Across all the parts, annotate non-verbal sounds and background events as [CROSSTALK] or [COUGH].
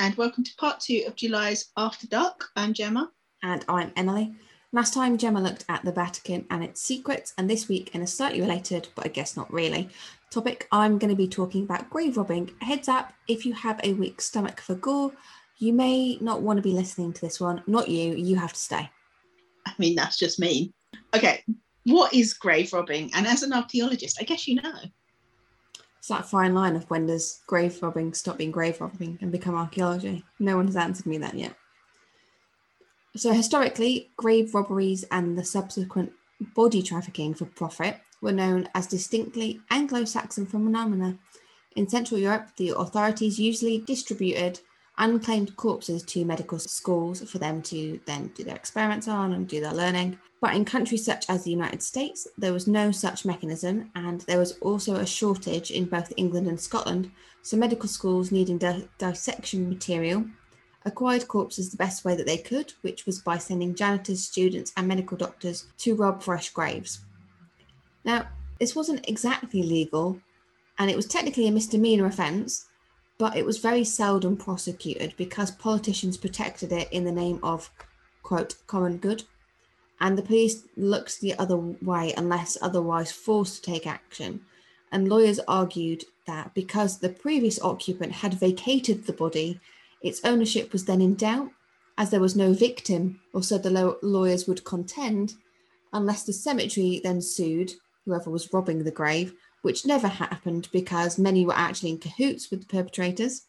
and welcome to part two of July's After Dark. I'm Gemma. And I'm Emily. Last time, Gemma looked at the Vatican and its secrets, and this week, in a slightly related, but I guess not really, topic, I'm going to be talking about grave robbing. Heads up, if you have a weak stomach for gore, you may not want to be listening to this one. Not you, you have to stay. I mean, that's just mean. Okay, what is grave robbing? And as an archaeologist, I guess you know. That fine line of when does grave robbing stop being grave robbing and become archaeology? No one has answered me that yet. So, historically, grave robberies and the subsequent body trafficking for profit were known as distinctly Anglo Saxon phenomena. In Central Europe, the authorities usually distributed unclaimed corpses to medical schools for them to then do their experiments on and do their learning. But in countries such as the United States, there was no such mechanism, and there was also a shortage in both England and Scotland. So, medical schools needing di- dissection material acquired corpses the best way that they could, which was by sending janitors, students, and medical doctors to rob fresh graves. Now, this wasn't exactly legal, and it was technically a misdemeanor offence, but it was very seldom prosecuted because politicians protected it in the name of, quote, common good. And the police looks the other way unless otherwise forced to take action. And lawyers argued that because the previous occupant had vacated the body, its ownership was then in doubt, as there was no victim, or so the lawyers would contend, unless the cemetery then sued whoever was robbing the grave which never happened because many were actually in cahoots with the perpetrators.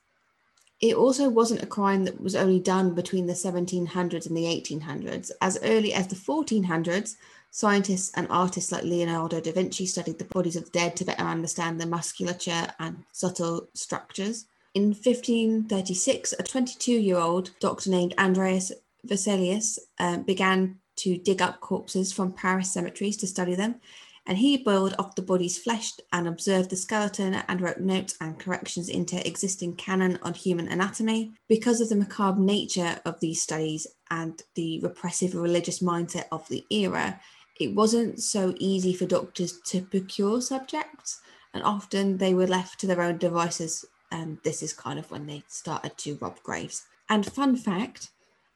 It also wasn't a crime that was only done between the 1700s and the 1800s. As early as the 1400s, scientists and artists like Leonardo da Vinci studied the bodies of the dead to better understand their musculature and subtle structures. In 1536, a 22 year old doctor named Andreas Vesalius uh, began to dig up corpses from Paris cemeteries to study them and he boiled off the body's flesh and observed the skeleton and wrote notes and corrections into existing canon on human anatomy. Because of the macabre nature of these studies and the repressive religious mindset of the era, it wasn't so easy for doctors to procure subjects, and often they were left to their own devices. And this is kind of when they started to rob graves. And fun fact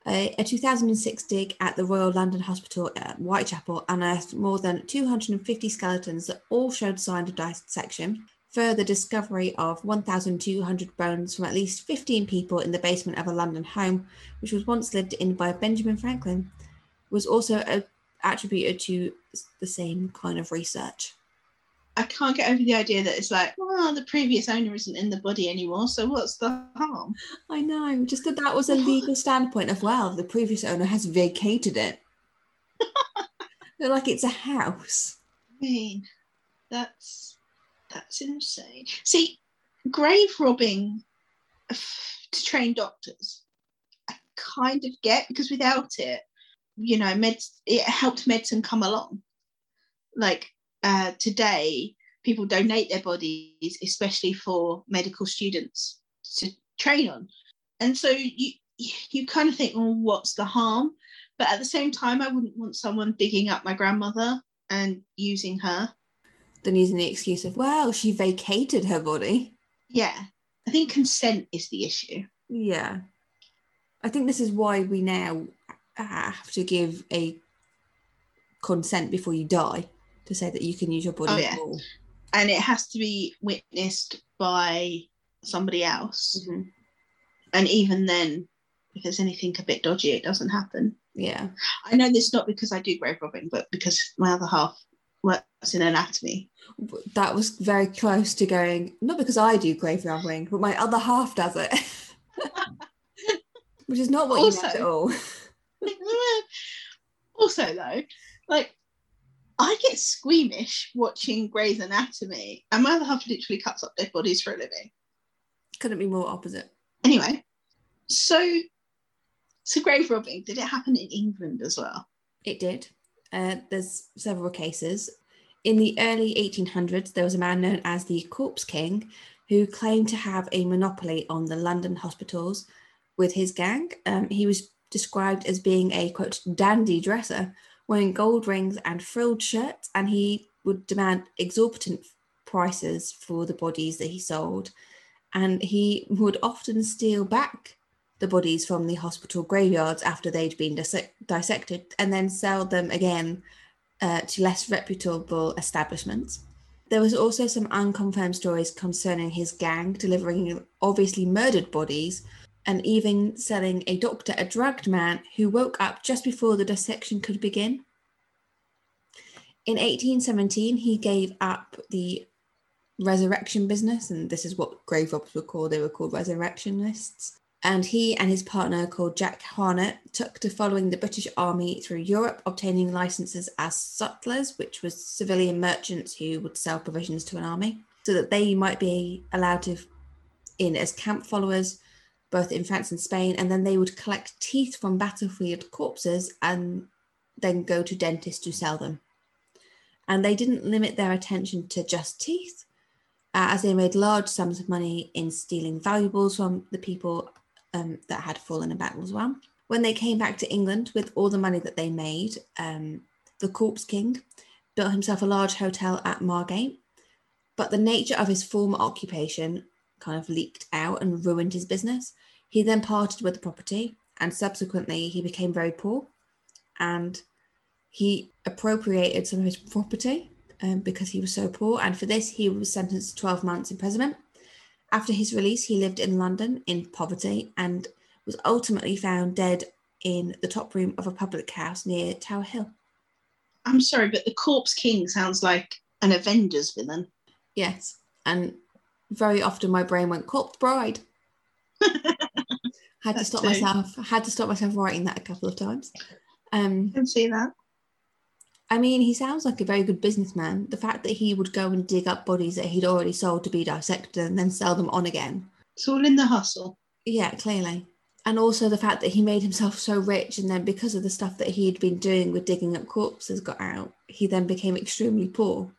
a, a 2006 dig at the Royal London Hospital at Whitechapel unearthed more than 250 skeletons that all showed signs of dissection. Further discovery of 1,200 bones from at least 15 people in the basement of a London home, which was once lived in by Benjamin Franklin, was also attributed to the same kind of research. I can't get over the idea that it's like, well, the previous owner isn't in the body anymore, so what's the harm? I know, just that that was a legal [LAUGHS] standpoint of well, the previous owner has vacated it. [LAUGHS] They're like it's a house. I mean, that's that's insane. See, grave robbing to train doctors, I kind of get because without it, you know, meds it helped medicine come along. Like uh, today people donate their bodies, especially for medical students to train on. And so you you kind of think, well, what's the harm? But at the same time, I wouldn't want someone digging up my grandmother and using her. Then using the excuse of, well, she vacated her body. Yeah. I think consent is the issue. Yeah. I think this is why we now have to give a consent before you die to say that you can use your body. Oh, yeah. More. And it has to be witnessed by somebody else. Mm-hmm. And even then, if there's anything a bit dodgy, it doesn't happen. Yeah. I know this not because I do grave robbing, but because my other half works in anatomy. That was very close to going, not because I do grave robbing, but my other half does it. [LAUGHS] Which is not what also, you meant at all. [LAUGHS] [LAUGHS] also, though, like I get squeamish watching Grey's Anatomy, and my other half literally cuts up dead bodies for a living. Couldn't be more opposite. Anyway, so so grave robbing did it happen in England as well? It did. Uh, there's several cases. In the early 1800s, there was a man known as the Corpse King who claimed to have a monopoly on the London hospitals with his gang. Um, he was described as being a quote dandy dresser wearing gold rings and frilled shirts, and he would demand exorbitant prices for the bodies that he sold. And he would often steal back the bodies from the hospital graveyards after they'd been dissect- dissected and then sell them again uh, to less reputable establishments. There was also some unconfirmed stories concerning his gang delivering obviously murdered bodies and even selling a doctor a drugged man who woke up just before the dissection could begin. In 1817, he gave up the resurrection business, and this is what grave robbers were called. They were called resurrectionists. And he and his partner, called Jack Harnett, took to following the British Army through Europe, obtaining licenses as sutlers, which was civilian merchants who would sell provisions to an army, so that they might be allowed to in as camp followers, both in France and Spain. And then they would collect teeth from battlefield corpses and then go to dentists to sell them. And they didn't limit their attention to just teeth, uh, as they made large sums of money in stealing valuables from the people um, that had fallen in battle as well. When they came back to England with all the money that they made, um, the Corpse King built himself a large hotel at Margate. But the nature of his former occupation kind of leaked out and ruined his business. He then parted with the property and subsequently he became very poor and he appropriated some of his property um, because he was so poor. And for this, he was sentenced to 12 months imprisonment. After his release, he lived in London in poverty and was ultimately found dead in the top room of a public house near Tower Hill. I'm sorry, but the Corpse King sounds like an Avengers villain. Yes, and very often my brain went Corpse Bride. had to stop too. myself. Had to stop myself writing that a couple of times. Um, I can see that. I mean, he sounds like a very good businessman. The fact that he would go and dig up bodies that he'd already sold to be dissected and then sell them on again. It's all in the hustle. Yeah, clearly. And also the fact that he made himself so rich, and then because of the stuff that he'd been doing with digging up corpses got out, he then became extremely poor.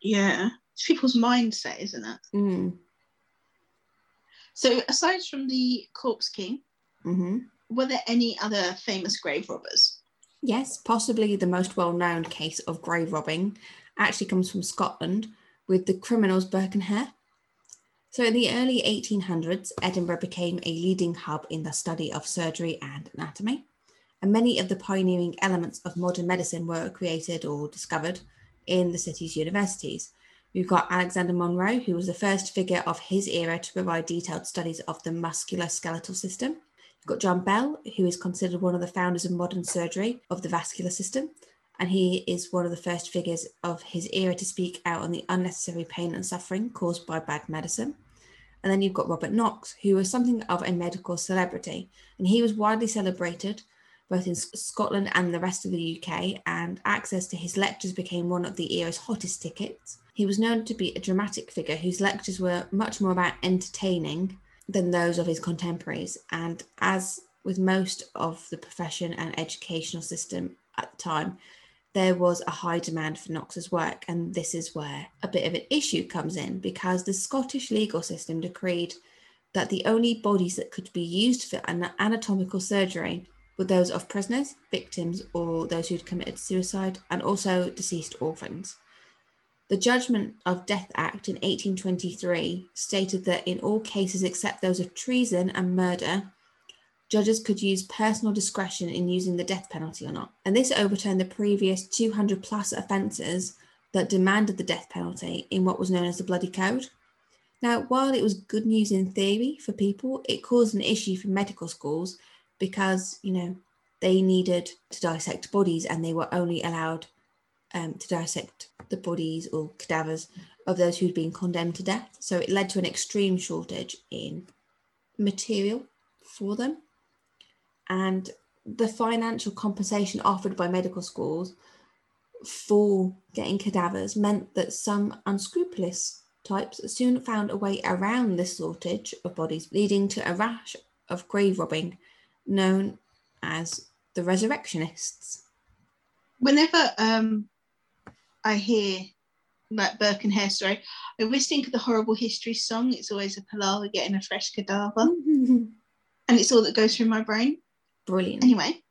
Yeah. It's people's mindset, isn't it? Mm. So aside from the Corpse King, hmm were there any other famous grave robbers? Yes, possibly the most well known case of grave robbing actually comes from Scotland with the criminals Burke and Hare. So, in the early 1800s, Edinburgh became a leading hub in the study of surgery and anatomy, and many of the pioneering elements of modern medicine were created or discovered in the city's universities. We've got Alexander Monro, who was the first figure of his era to provide detailed studies of the musculoskeletal system. You've got John Bell, who is considered one of the founders of modern surgery of the vascular system, and he is one of the first figures of his era to speak out on the unnecessary pain and suffering caused by bad medicine. And then you've got Robert Knox, who was something of a medical celebrity, and he was widely celebrated both in Scotland and the rest of the UK, and access to his lectures became one of the era's hottest tickets. He was known to be a dramatic figure whose lectures were much more about entertaining than those of his contemporaries. And as with most of the profession and educational system at the time, there was a high demand for Knox's work. And this is where a bit of an issue comes in because the Scottish legal system decreed that the only bodies that could be used for an anatomical surgery were those of prisoners, victims, or those who'd committed suicide, and also deceased orphans. The Judgment of Death Act in 1823 stated that in all cases except those of treason and murder, judges could use personal discretion in using the death penalty or not. And this overturned the previous 200 plus offences that demanded the death penalty in what was known as the Bloody Code. Now, while it was good news in theory for people, it caused an issue for medical schools because, you know, they needed to dissect bodies and they were only allowed um, to dissect the bodies or cadavers of those who'd been condemned to death. So it led to an extreme shortage in material for them. And the financial compensation offered by medical schools for getting cadavers meant that some unscrupulous types soon found a way around this shortage of bodies, leading to a rash of grave robbing known as the resurrectionists. Whenever um, I hear like Burke and Hare story, I always think of the horrible history song. It's always a palaver getting a fresh cadaver, [LAUGHS] and it's all that goes through my brain. Brilliant. Anyway,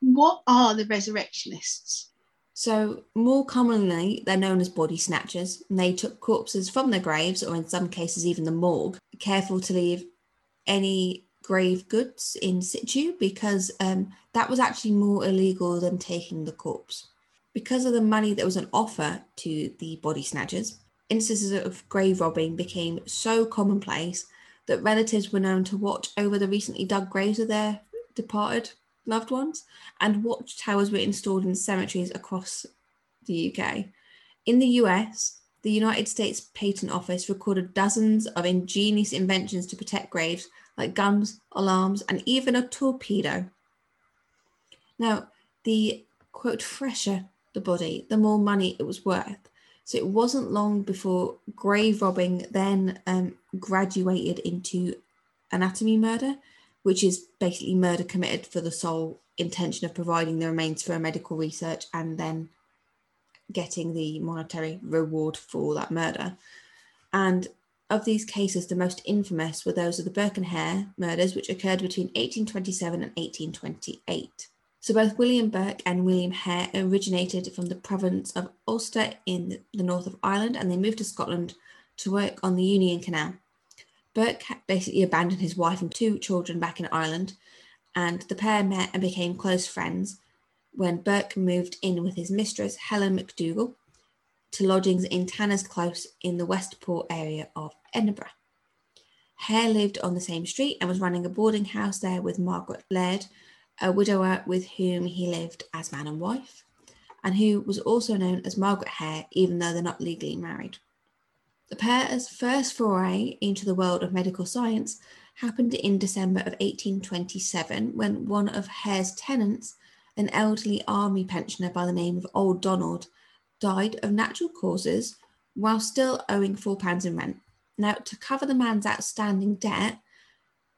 what are the resurrectionists? So, more commonly, they're known as body snatchers, and they took corpses from their graves, or in some cases, even the morgue, careful to leave any grave goods in situ because um, that was actually more illegal than taking the corpse. Because of the money that was on offer to the body snatchers, instances of grave robbing became so commonplace that relatives were known to watch over the recently dug graves of their departed loved ones, and watchtowers were installed in cemeteries across the UK. In the US, the United States Patent Office recorded dozens of ingenious inventions to protect graves, like guns, alarms, and even a torpedo. Now, the quote, fresher the body, the more money it was worth. So it wasn't long before grave robbing then um, graduated into anatomy murder, which is basically murder committed for the sole intention of providing the remains for a medical research and then getting the monetary reward for that murder. And of these cases, the most infamous were those of the Burke and Hare murders, which occurred between 1827 and 1828. So both William Burke and William Hare originated from the province of Ulster in the north of Ireland, and they moved to Scotland to work on the Union Canal. Burke basically abandoned his wife and two children back in Ireland, and the pair met and became close friends when Burke moved in with his mistress, Helen MacDougall, to lodgings in Tanner's Close in the Westport area of Edinburgh. Hare lived on the same street and was running a boarding house there with Margaret Laird, a widower with whom he lived as man and wife, and who was also known as Margaret Hare, even though they're not legally married. The pair's first foray into the world of medical science happened in December of 1827 when one of Hare's tenants, an elderly army pensioner by the name of Old Donald, died of natural causes while still owing £4 in rent. Now, to cover the man's outstanding debt,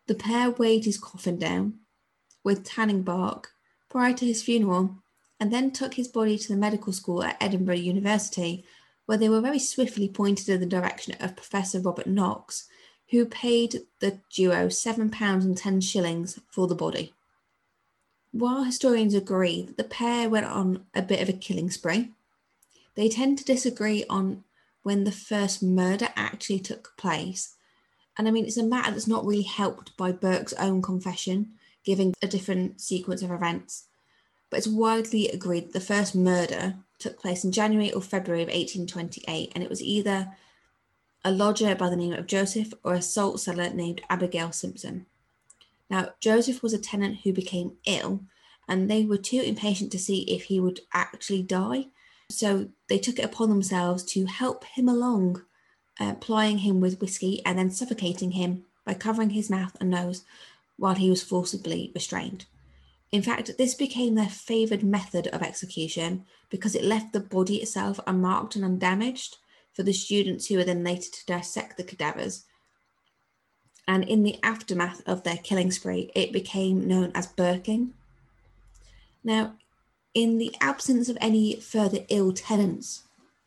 the pair weighed his coffin down with tanning bark prior to his funeral and then took his body to the medical school at Edinburgh University where they were very swiftly pointed in the direction of Professor Robert Knox, who paid the duo £7 and 10 shillings for the body. While historians agree that the pair went on a bit of a killing spree, they tend to disagree on when the first murder actually took place. And I mean, it's a matter that's not really helped by Burke's own confession, giving a different sequence of events. But it's widely agreed the first murder took place in January or February of 1828, and it was either a lodger by the name of Joseph or a salt seller named Abigail Simpson. Now, Joseph was a tenant who became ill, and they were too impatient to see if he would actually die. So they took it upon themselves to help him along, uh, plying him with whiskey and then suffocating him by covering his mouth and nose while he was forcibly restrained. In fact, this became their favoured method of execution because it left the body itself unmarked and undamaged for the students who were then later to dissect the cadavers. And in the aftermath of their killing spree, it became known as Burking. Now, in the absence of any further ill tenants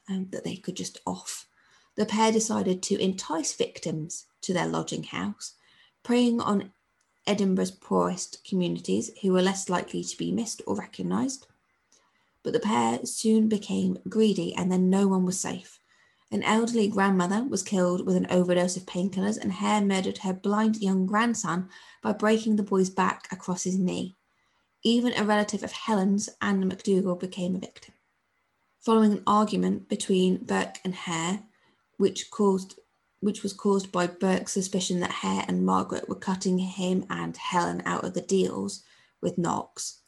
um, that they could just off, the pair decided to entice victims to their lodging house, preying on Edinburgh's poorest communities who were less likely to be missed or recognised. But the pair soon became greedy and then no one was safe. An elderly grandmother was killed with an overdose of painkillers, and Hare murdered her blind young grandson by breaking the boy's back across his knee. Even a relative of Helen's, Anne MacDougall, became a victim. Following an argument between Burke and Hare, which caused which was caused by Burke's suspicion that Hare and Margaret were cutting him and Helen out of the deals with Knox.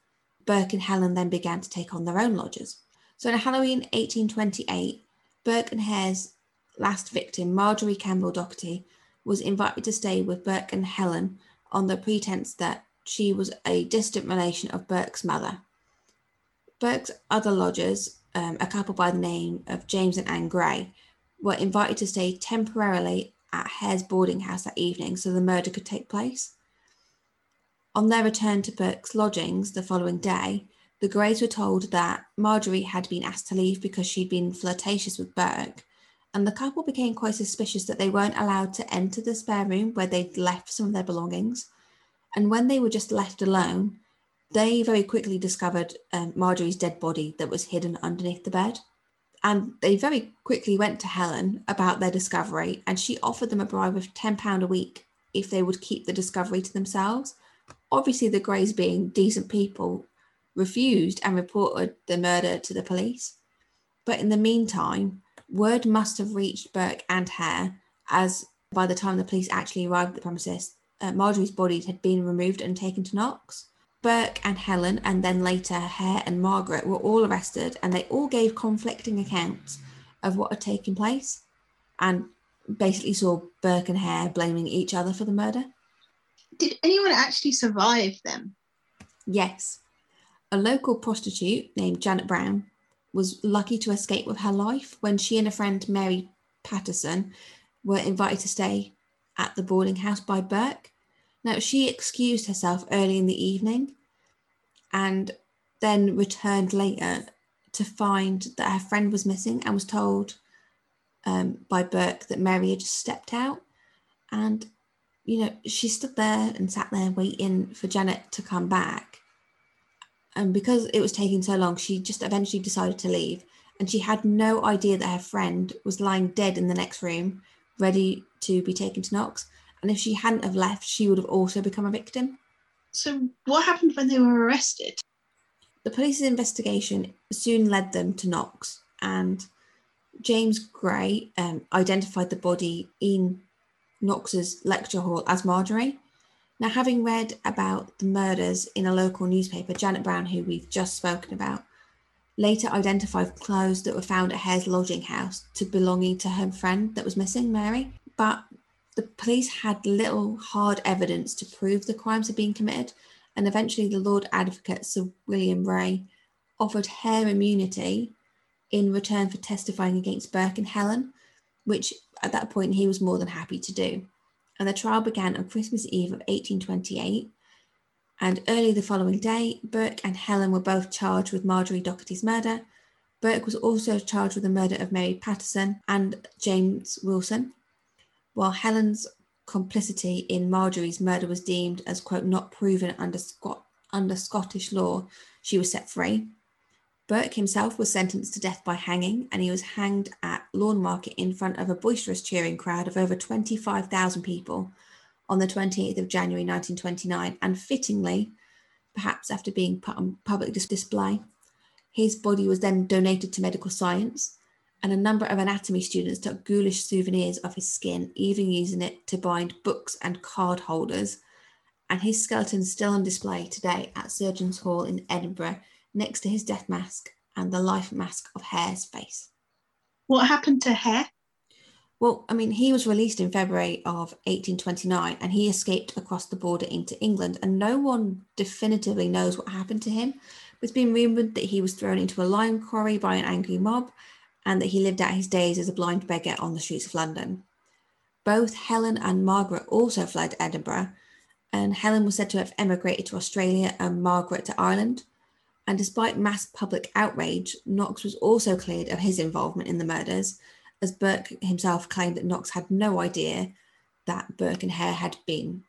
Burke and Helen then began to take on their own lodgers. So in Halloween 1828, Burke and Hare's last victim, Marjorie Campbell Doherty, was invited to stay with Burke and Helen on the pretense that she was a distant relation of Burke's mother. Burke's other lodgers, um, a couple by the name of James and Anne Gray, were invited to stay temporarily at Hare's boarding house that evening so the murder could take place. On their return to Burke's lodgings the following day, the Grays were told that Marjorie had been asked to leave because she'd been flirtatious with Burke, and the couple became quite suspicious that they weren't allowed to enter the spare room where they'd left some of their belongings. And when they were just left alone, they very quickly discovered um, Marjorie's dead body that was hidden underneath the bed. And they very quickly went to Helen about their discovery, and she offered them a bribe of £10 a week if they would keep the discovery to themselves. Obviously, the Grays, being decent people, refused and reported the murder to the police. But in the meantime, word must have reached Burke and Hare, as by the time the police actually arrived at the premises, uh, Marjorie's body had been removed and taken to Knox. Burke and Helen, and then later Hare and Margaret, were all arrested, and they all gave conflicting accounts of what had taken place, and basically saw Burke and Hare blaming each other for the murder. Did anyone actually survive them? Yes. A local prostitute named Janet Brown was lucky to escape with her life when she and a friend, Mary Patterson, were invited to stay at the boarding house by Burke. Now, she excused herself early in the evening and then returned later to find that her friend was missing and was told um, by Burke that Mary had just stepped out. And, you know, she stood there and sat there waiting for Janet to come back. And because it was taking so long, she just eventually decided to leave. And she had no idea that her friend was lying dead in the next room, ready to be taken to Knox. And if she hadn't have left, she would have also become a victim. So, what happened when they were arrested? The police's investigation soon led them to Knox, and James Gray um, identified the body in Knox's lecture hall as Marjorie. Now, having read about the murders in a local newspaper, Janet Brown, who we've just spoken about, later identified clothes that were found at Hare's lodging house to belonging to her friend that was missing, Mary. But the police had little hard evidence to prove the crimes had been committed, and eventually the Lord Advocate, Sir William Rae, offered Hare immunity in return for testifying against Burke and Helen, which at that point he was more than happy to do. And the trial began on Christmas Eve of 1828. And early the following day, Burke and Helen were both charged with Marjorie Docherty's murder. Burke was also charged with the murder of Mary Patterson and James Wilson, while Helen's complicity in Marjorie's murder was deemed as, quote, not proven under, Scot- under Scottish law, she was set free. Burke himself was sentenced to death by hanging, and he was hanged at Lawnmarket in front of a boisterous cheering crowd of over 25,000 people on the 28th of January 1929. And fittingly, perhaps after being put on public display, his body was then donated to medical science, and a number of anatomy students took ghoulish souvenirs of his skin, even using it to bind books and card holders. And his skeleton is still on display today at Surgeons Hall in Edinburgh next to his death mask and the life mask of Hare's face. What happened to Hare? Well, I mean, he was released in February of 1829 and he escaped across the border into England, and no one definitively knows what happened to him. It's been rumoured that he was thrown into a lime quarry by an angry mob and that he lived out his days as a blind beggar on the streets of London. Both Helen and Margaret also fled Edinburgh, and Helen was said to have emigrated to Australia and Margaret to Ireland. And despite mass public outrage, Knox was also cleared of his involvement in the murders, as Burke himself claimed that Knox had no idea that Burke and Hare had been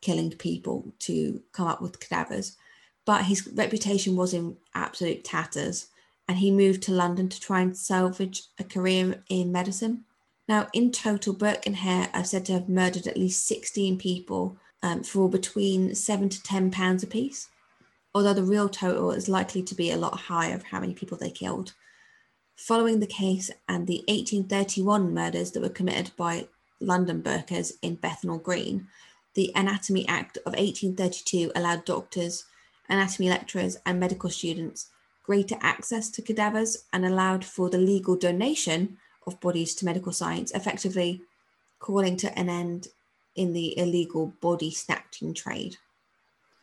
killing people to come up with cadavers. But his reputation was in absolute tatters, and he moved to London to try and salvage a career in medicine. Now, in total, Burke and Hare are said to have murdered at least 16 people um, for between seven to 10 pounds apiece although the real total is likely to be a lot higher of how many people they killed. Following the case and the 1831 murders that were committed by London Burkers in Bethnal Green, the Anatomy Act of 1832 allowed doctors, anatomy lecturers, and medical students greater access to cadavers and allowed for the legal donation of bodies to medical science, effectively calling to an end in the illegal body snatching trade.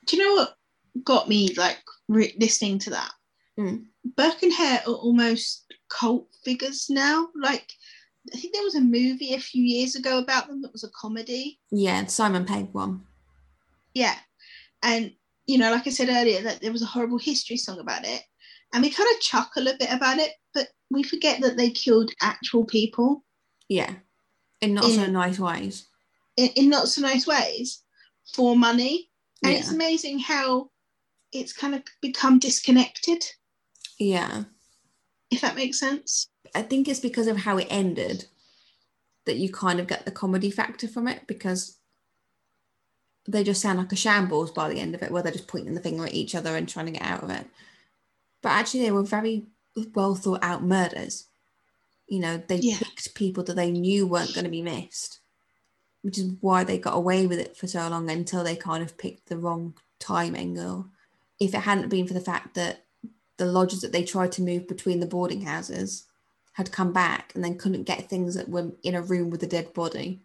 Do you know what got me like re- listening to that. Mm. Burke and Hare are almost cult figures now. Like, I think there was a movie a few years ago about them that was a comedy. Yeah, Simon Pegg one. Yeah. And, you know, like I said earlier, that there was a horrible history song about it. And we kind of chuckle a bit about it, but we forget that they killed actual people. Yeah. In not in, so nice ways. In, in not so nice ways for money. And yeah. it's amazing how it's kind of become disconnected. Yeah. If that makes sense. I think it's because of how it ended that you kind of get the comedy factor from it because they just sound like a shambles by the end of it, where they're just pointing the finger at each other and trying to get out of it. But actually, they were very well thought out murders. You know, they Yeah. picked people that they knew weren't going to be missed, which is why they got away with it for so long until they kind of picked the wrong timing. Or if it hadn't been for the fact that the lodges that they tried to move between the boarding houses had come back and then couldn't get things that were in a room with a dead body,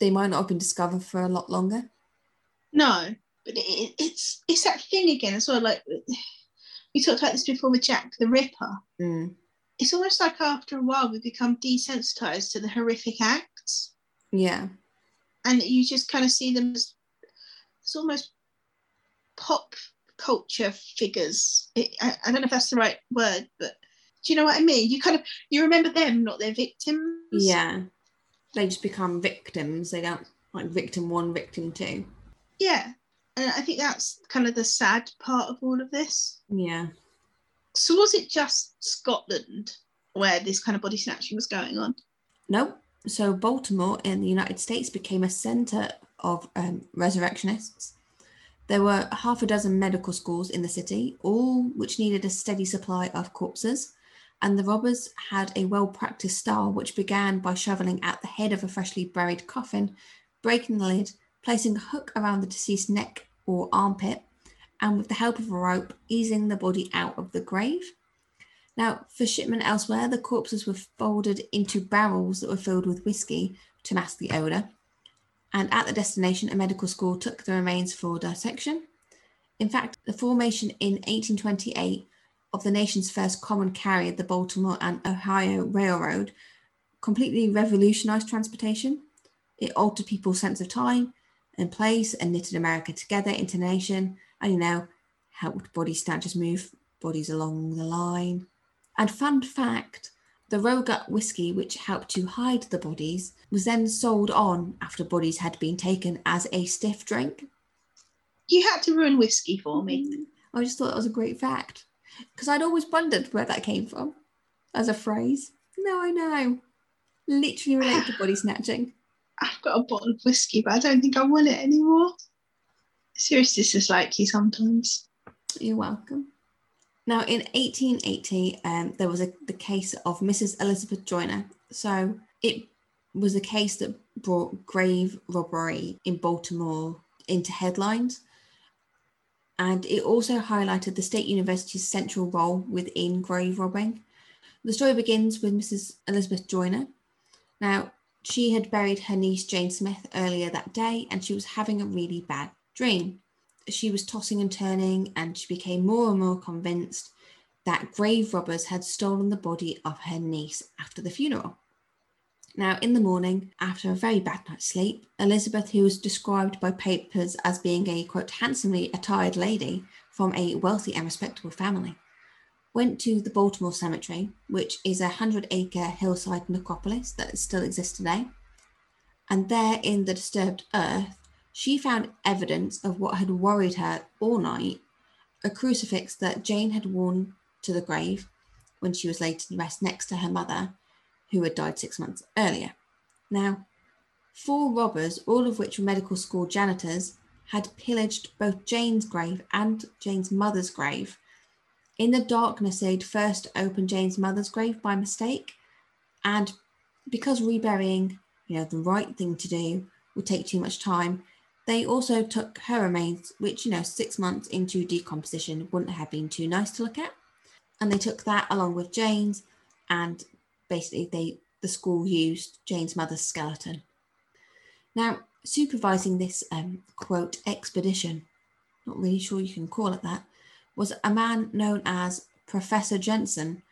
they might not have been discovered for a lot longer. No, but it, it's it's that thing again as well. Like we talked about this before with Jack the Ripper. Mm. It's almost like after a while we become desensitized to the horrific acts, Yeah. and you just kind of see them as it's almost pop culture figures. It, I, I don't know if that's the right word, but do you know what I mean? You kind of you remember them, not their victims. Yeah. They just become victims. They don't like victim one, victim two. yeah. And I think that's kind of the sad part of all of this. Yeah. So was it just Scotland where this kind of body snatching was going on? No. So Baltimore in the United States became a center of um, resurrectionists. There were half a dozen medical schools in the city, all which needed a steady supply of corpses. And the robbers had a well practiced style, which began by shoveling at the head of a freshly buried coffin, breaking the lid, placing a hook around the deceased neck or armpit, and with the help of a rope, easing the body out of the grave. Now, for shipment elsewhere, the corpses were folded into barrels that were filled with whiskey to mask the odour. And at the destination, a medical school took the remains for dissection. In fact, the formation in 1828 of the nation's first common carrier, the Baltimore and Ohio Railroad, completely revolutionized transportation. It altered people's sense of time and place and knitted America together into nation, and you know, helped body snatchers move bodies along the line. And fun fact the rotgut whiskey, which helped to hide the bodies, was then sold on after bodies had been taken as a stiff drink. You had to ruin whiskey for me. Mm. I just thought that was a great fact because I'd always wondered where that came from as a phrase. No, I know. Literally related to body snatching. I've got a bottle of whiskey, but I don't think I want it anymore. Seriously, is like you sometimes. You're welcome. Now, in 1880, um, there was a, the case of Mrs. Elizabeth Joyner. So it was a case that brought grave robbery in Baltimore into headlines. And it also highlighted the State University's central role within grave robbing. The story begins with Mrs. Elizabeth Joyner. Now, she had buried her niece Jane Smith earlier that day and she was having a really bad dream she was tossing and turning, and she became more and more convinced that grave robbers had stolen the body of her niece after the funeral. Now, in the morning, after a very bad night's sleep, Elizabeth, who was described by papers as being a quote, handsomely attired lady from a wealthy and respectable family, went to the Baltimore Cemetery, which is a 100 acre hillside necropolis that still exists today. And there, in the disturbed earth, she found evidence of what had worried her all night a crucifix that Jane had worn to the grave when she was laid to rest next to her mother, who had died six months earlier. Now, four robbers, all of which were medical school janitors, had pillaged both Jane's grave and Jane's mother's grave. In the darkness, they'd first opened Jane's mother's grave by mistake, and because reburying, you know, the right thing to do would take too much time, they also took her remains, which, you know, six months into decomposition wouldn't have been too nice to look at. And they took that along with Jane's, and basically they the school used Jane's mother's skeleton. Now, supervising this um, quote expedition, not really sure you can call it that, was a man known as Professor Jensen,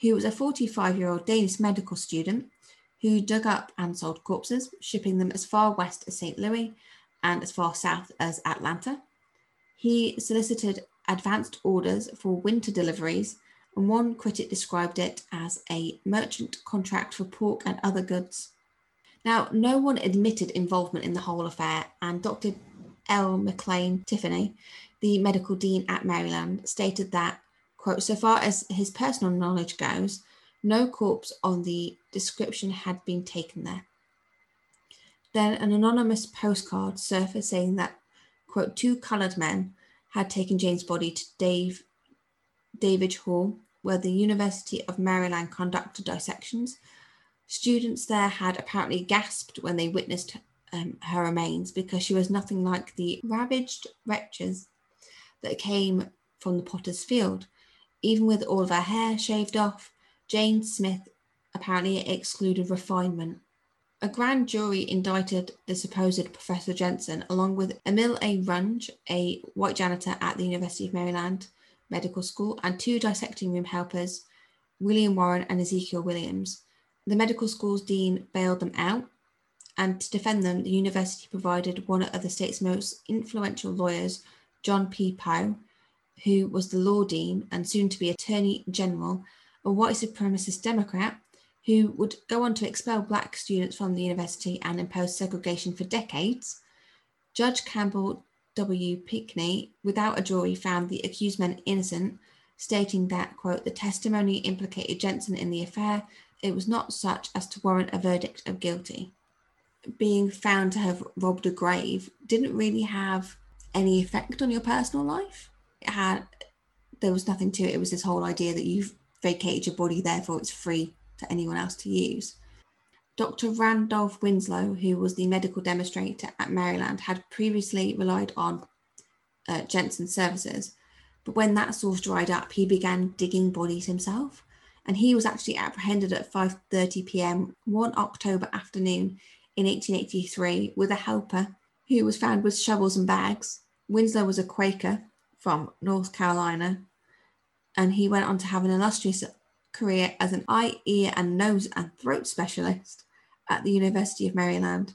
who was a 45 year old Danish medical student who dug up and sold corpses, shipping them as far west as St. Louis and as far south as Atlanta. He solicited advanced orders for winter deliveries, and one critic described it as a merchant contract for pork and other goods. Now, no one admitted involvement in the whole affair, and Dr. L. McLean Tiffany, the medical dean at Maryland, stated that, quote, so far as his personal knowledge goes, no corpse on the description had been taken there. Then an anonymous postcard surfaced saying that, quote, two coloured men had taken Jane's body to Dave Davidge Hall, where the University of Maryland conducted dissections. Students there had apparently gasped when they witnessed um, her remains because she was nothing like the ravaged wretches that came from the potter's field. Even with all of her hair shaved off, Jane Smith apparently excluded refinement. A grand jury indicted the supposed Professor Jensen, along with Emil A. Runge, a white janitor at the University of Maryland Medical School, and two dissecting room helpers, William Warren and Ezekiel Williams. The medical school's dean bailed them out, and to defend them, the university provided one of the state's most influential lawyers, John P. Poe, who was the law dean and soon to be attorney general, a white supremacist Democrat who would go on to expel black students from the university and impose segregation for decades. Judge Campbell W. Pinckney, without a jury, found the accused men innocent, stating that, quote, the testimony implicated Jensen in the affair. It was not such as to warrant a verdict of guilty. Being found to have robbed a grave didn't really have any effect on your personal life. It had there was nothing to it. It was this whole idea that you've vacated your body, therefore it's free to anyone else to use. Dr. Randolph Winslow, who was the medical demonstrator at Maryland, had previously relied on uh, Jensen's services, but when that source dried up, he began digging bodies himself, and he was actually apprehended at 5:30 p.m. one October afternoon in 1883 with a helper who was found with shovels and bags. Winslow was a Quaker from North Carolina, and he went on to have an illustrious career as an eye, ear, and nose and throat specialist at the University of Maryland,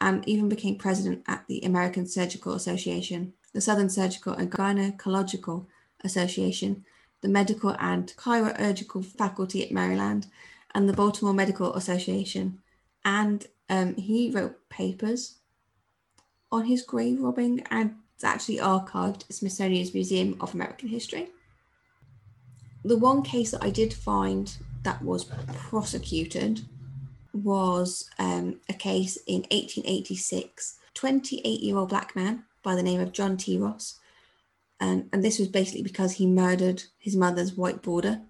and even became president at the American Surgical Association, the Southern Surgical and Gynecological Association, the Medical and Chirurgical Faculty at Maryland, and the Baltimore Medical Association. And um, he wrote papers on his grave robbing and it's actually archived at Smithsonian's Museum of American History the one case that I did find that was prosecuted was um, a case in 1886. 28 year old black man by the name of John T. Ross. And, and this was basically because he murdered his mother's white boarder,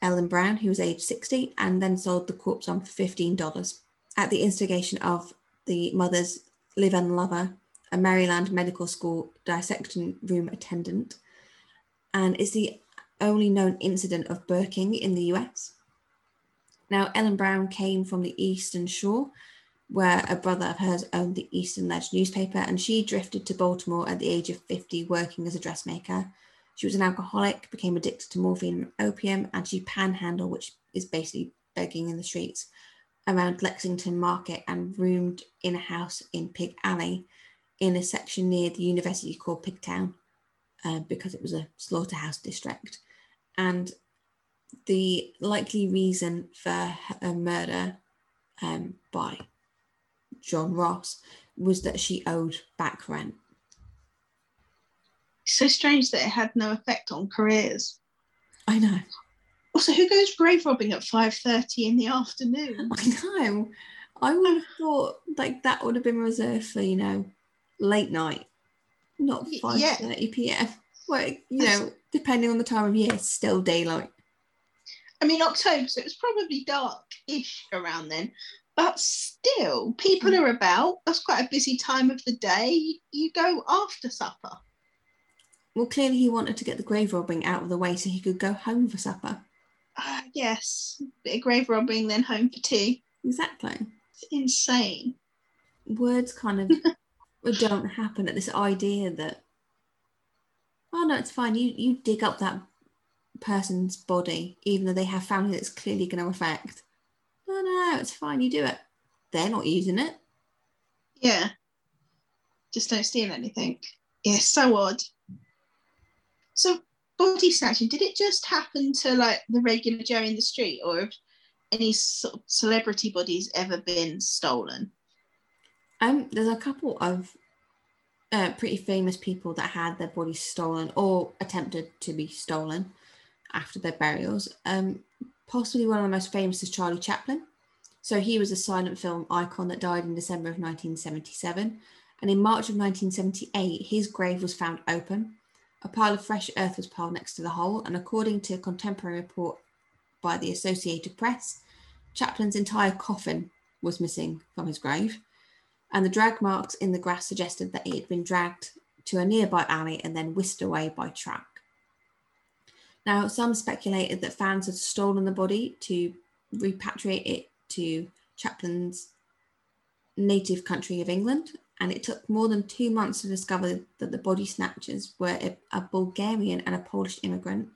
Ellen Brown, who was aged 60, and then sold the corpse on for $15 at the instigation of the mother's live and lover, a Maryland medical school dissecting room attendant. And it's the only known incident of burking in the US. Now, Ellen Brown came from the Eastern Shore, where a brother of hers owned the Eastern Ledge newspaper, and she drifted to Baltimore at the age of 50, working as a dressmaker. She was an alcoholic, became addicted to morphine and opium, and she panhandled, which is basically begging in the streets, around Lexington Market and roomed in a house in Pig Alley in a section near the university called Pigtown uh, because it was a slaughterhouse district and the likely reason for a murder um, by John Ross was that she owed back rent. so strange that it had no effect on careers. I know. Also, who goes grave robbing at five thirty in the afternoon? [LAUGHS] I know. I would have thought like that would have been reserved for you know late night, not five thirty p.m. Well, you know, depending on the time of year, it's still daylight. I mean, October, so it was probably dark-ish around then. But still, people hmm. are about. That's quite a busy time of the day. You go after supper. Well, clearly he wanted to get the grave robbing out of the way so he could go home for supper. Uh, yes, bit of grave robbing, then home for tea. Exactly. It's insane. Words kind of [LAUGHS] don't happen at this idea that oh no, it's fine. You you dig up that person's body, even though they have family that's clearly going to affect. No, no, it's fine. You do it. They're not using it. Yeah. Just don't steal anything. Yeah, so odd. So body snatching, did it just happen to like the regular Joe in the street, or have any celebrity bodies ever been stolen? Um, there's a couple of uh, pretty famous people that had their bodies stolen or attempted to be stolen after their burials. Um, possibly one of the most famous is Charlie Chaplin, So he was a silent film icon that died in December of 1977. And in March of 1978, his grave was found open. A pile of fresh earth was piled next to the hole. And according to a contemporary report by the Associated Press, Chaplin's entire coffin was missing from his grave. And the drag marks in the grass suggested that he had been dragged to a nearby alley and then whisked away by truck. Now, some speculated that fans had stolen the body to repatriate it to Chaplin's native country of England, and it took more than two months to discover that the body snatchers were a, a Bulgarian and a Polish immigrant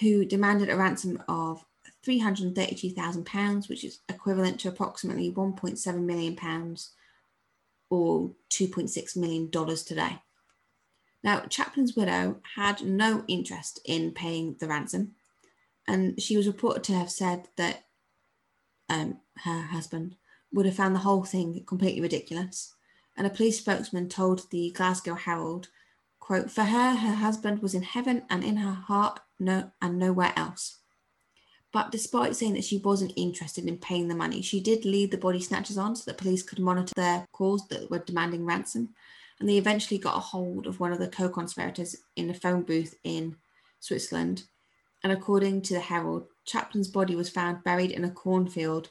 who demanded a ransom of £332,000, which is equivalent to approximately £1.7 million or $2.6 million today. Now, Chaplin's widow had no interest in paying the ransom, and she was reported to have said that um, her husband would have found the whole thing completely ridiculous. And a police spokesman told the Glasgow Herald, quote, for her, her husband was in heaven and in her heart no and nowhere else. But despite saying that she wasn't interested in paying the money, she did lead the body snatchers on so that police could monitor their calls that were demanding ransom. And they eventually got a hold of one of the co conspirators in a phone booth in Switzerland. And according to the Herald, Chaplin's body was found buried in a cornfield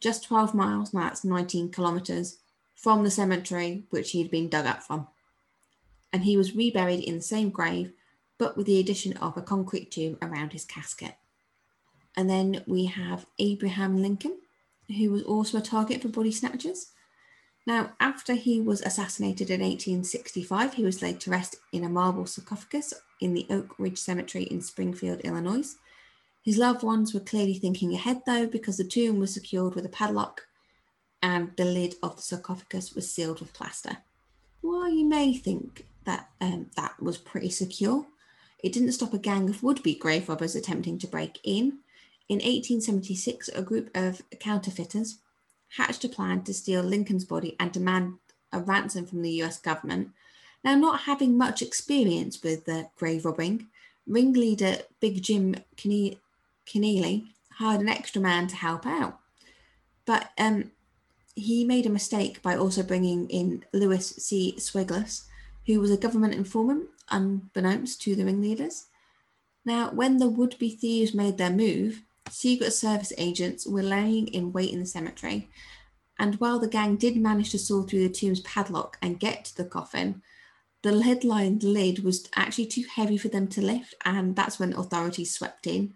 just 12 miles, now that's 19 kilometres, from the cemetery which he had been dug up from. And he was reburied in the same grave, but with the addition of a concrete tomb around his casket. And then we have Abraham Lincoln, who was also a target for body snatchers. Now, after he was assassinated in 1865, he was laid to rest in a marble sarcophagus in the Oak Ridge Cemetery in Springfield, Illinois. His loved ones were clearly thinking ahead, though, because the tomb was secured with a padlock and the lid of the sarcophagus was sealed with plaster. Well, you may think that um, that was pretty secure. It didn't stop a gang of would be grave robbers attempting to break in. In 1876, a group of counterfeiters hatched a plan to steal Lincoln's body and demand a ransom from the US government. Now, not having much experience with the grave robbing, ringleader Big Jim Keneally hired an extra man to help out. But um, he made a mistake by also bringing in Lewis C. Swegles, who was a government informant, unbeknownst to the ringleaders. Now, when the would be thieves made their move, Secret Service agents were laying in wait in the cemetery. And while the gang did manage to saw through the tomb's padlock and get to the coffin, the lead lined lid was actually too heavy for them to lift, and that's when authorities swept in.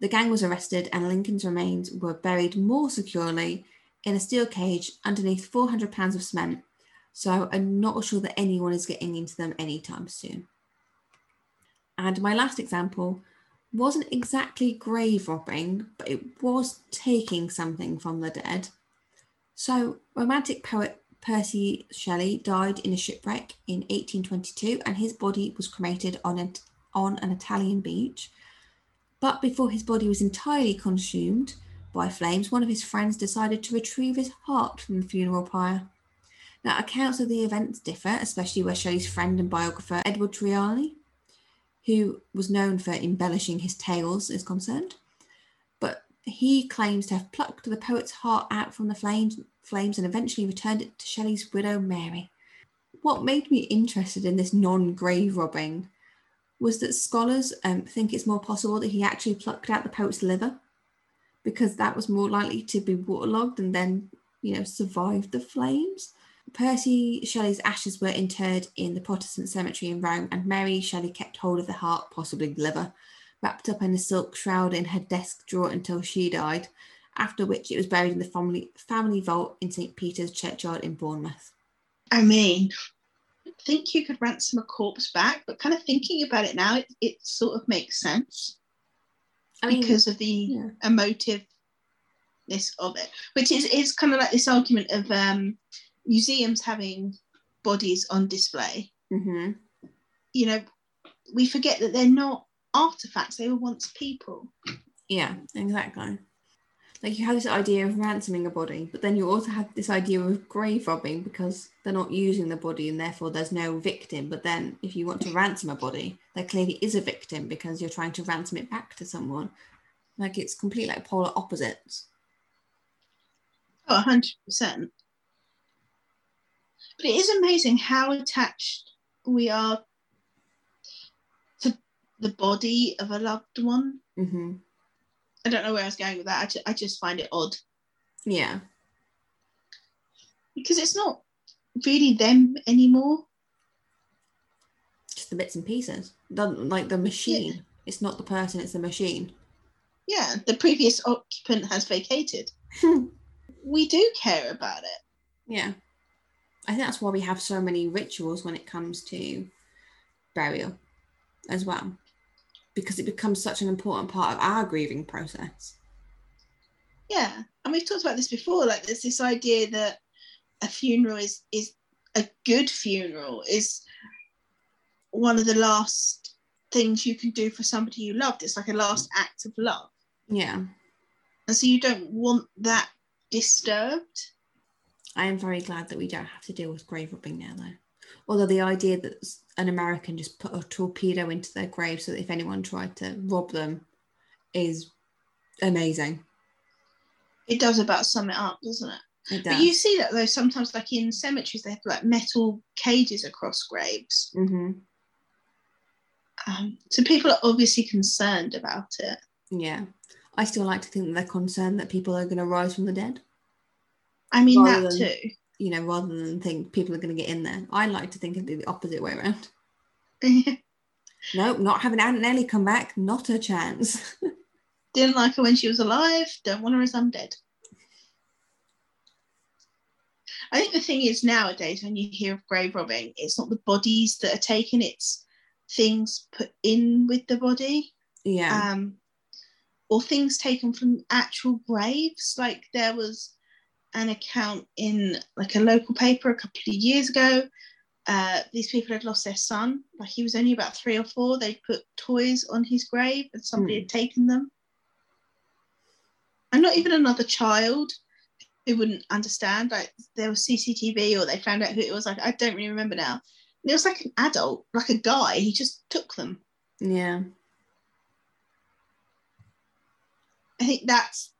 The gang was arrested, and Lincoln's remains were buried more securely in a steel cage underneath 400 pounds of cement. So I'm not sure that anyone is getting into them anytime soon. And my last example wasn't exactly grave robbing, but it was taking something from the dead. So, romantic poet Percy Shelley died in a shipwreck in 1822, and his body was cremated on, on an Italian beach. But before his body was entirely consumed by flames, one of his friends decided to retrieve his heart from the funeral pyre. Now, accounts of the events differ, especially where Shelley's friend and biographer Edward Trelawny who was known for embellishing his tales, is concerned. But he claims to have plucked the poet's heart out from the flames, flames and eventually returned it to Shelley's widow Mary. What made me interested in this non grave robbing was that scholars um, think it's more possible that he actually plucked out the poet's liver because that was more likely to be waterlogged and then, you know, survive the flames. Percy Shelley's ashes were interred in the Protestant cemetery in Rome, and Mary Shelley kept hold of the heart, possibly the liver, wrapped up in a silk shroud in her desk drawer until she died, after which it was buried in the family, family vault in St. Peter's Churchyard in Bournemouth. I mean, I think you could ransom a corpse back, but kind of thinking about it now, it, it sort of makes sense I mean, because of the yeah. emotiveness of it, which is, is kind of like this argument of um, museums having bodies on display, mm-hmm. you know, we forget that they're not artifacts, they were once people. Yeah, exactly. Like you have this idea of ransoming a body, but then you also have this idea of grave robbing because they're not using the body and therefore there's no victim. But then if you want to ransom a body, there clearly is a victim because you're trying to ransom it back to someone. Like it's completely like polar opposites. Oh, 100%. But it is amazing how attached we are to the body of a loved one. hmm I don't know where I was going with that. I, ju- I just find it odd Yeah. because it's not really them anymore. Just the bits and pieces. The, like the machine. It's not the person, it's the machine. Yeah, the previous occupant has vacated. [LAUGHS] We do care about it. Yeah. I think that's why we have so many rituals when it comes to burial as well. Because it becomes such an important part of our grieving process. Yeah, and we've talked about this before. Like, there's this idea that a funeral is is a good funeral is one of the last things you can do for somebody you loved. It's like a last act of love, Yeah. and so you don't want that disturbed. I am very glad that we don't have to deal with grave robbing now, though. Although the idea that an American just put a torpedo into their grave so that if anyone tried to rob them is amazing. It does about sum it up, doesn't it? But you see that though sometimes, like in cemeteries, they have like metal cages across graves. hmm Um, so people are obviously concerned about it. Yeah. I still like to think that they're concerned that people are going to rise from the dead, I mean that than- too. You know, rather than think people are going to get in there. I like to think it'd be the opposite way around. [LAUGHS] Nope, not having Aunt Nellie come back, not a chance. [LAUGHS] Didn't like her when she was alive. Don't want her as I'm dead. I think the thing is nowadays when you hear of grave robbing, it's not the bodies that are taken; it's things put in with the body, yeah. um, or things taken from actual graves. Like there was an account in like a local paper a couple of years ago. Uh, these people had lost their son. Like he was only about three or four. They'd put toys on his grave, and somebody Hmm. had taken them. And not even another child who wouldn't understand. Like there was CCTV, or they found out who it was. Like I don't really remember now. And it was like an adult, like a guy. He just took them. yeah. I think that's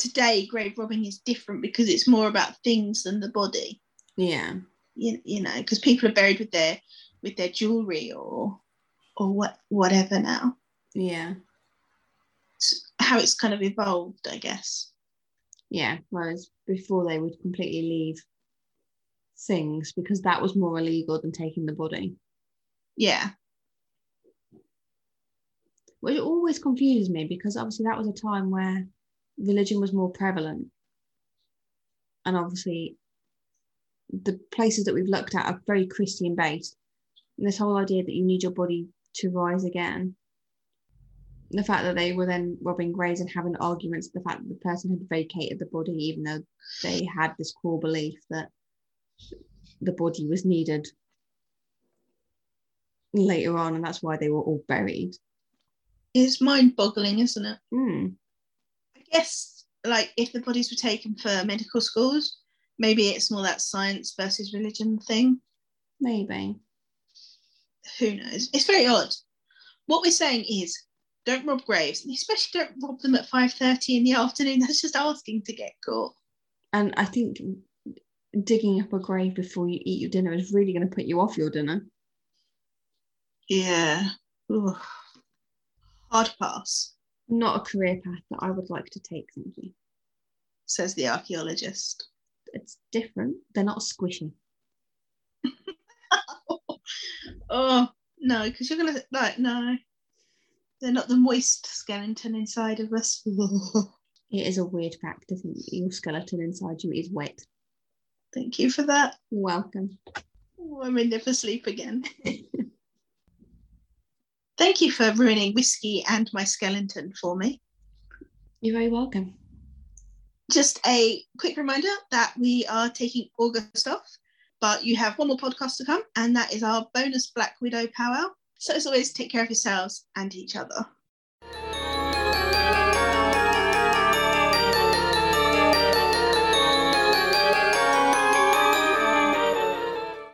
today grave robbing is different because it's more about things than the body. Yeah. You, you know, because people are buried with their with their jewelry or or what whatever now. Yeah. It's how it's kind of evolved, I guess. Yeah. Whereas before they would completely leave things because that was more illegal than taking the body. Yeah, Which always confuses me because obviously that was a time where religion was more prevalent. And obviously the places that we've looked at are very Christian based. And this whole idea that you need your body to rise again. The fact that they were then robbing graves and having arguments, the fact that the person had vacated the body, even though they had this core belief that the body was needed later on, and that's why they were all buried. it's mind-boggling, isn't it? Hmm. Guess like if the bodies were taken for medical schools, maybe it's more that science versus religion thing. Maybe. Who knows? It's very odd. What we're saying is don't rob graves, and especially don't rob them at 5:30 in the [LAUGHS] afternoon. That's just asking to get caught. And I think digging up a grave before you eat your dinner is really going to put you off your dinner. Yeah. Ooh. Hard pass, Not a career path that I would like to take, thank you. says the archaeologist. It's different. They're not squishy. [LAUGHS] Oh no, because you're gonna like no. They're not the moist skeleton inside of us. [LAUGHS] It is a weird fact think that your skeleton inside you is wet. Thank you for that. Welcome. Oh, I may never sleep again. [LAUGHS] Thank you for ruining whiskey and my skeleton for me. You're very welcome. Just a quick reminder that we are taking August off, but you have one more podcast to come, and that is our bonus Black Widow powwow. So, as always, take care of yourselves and each other.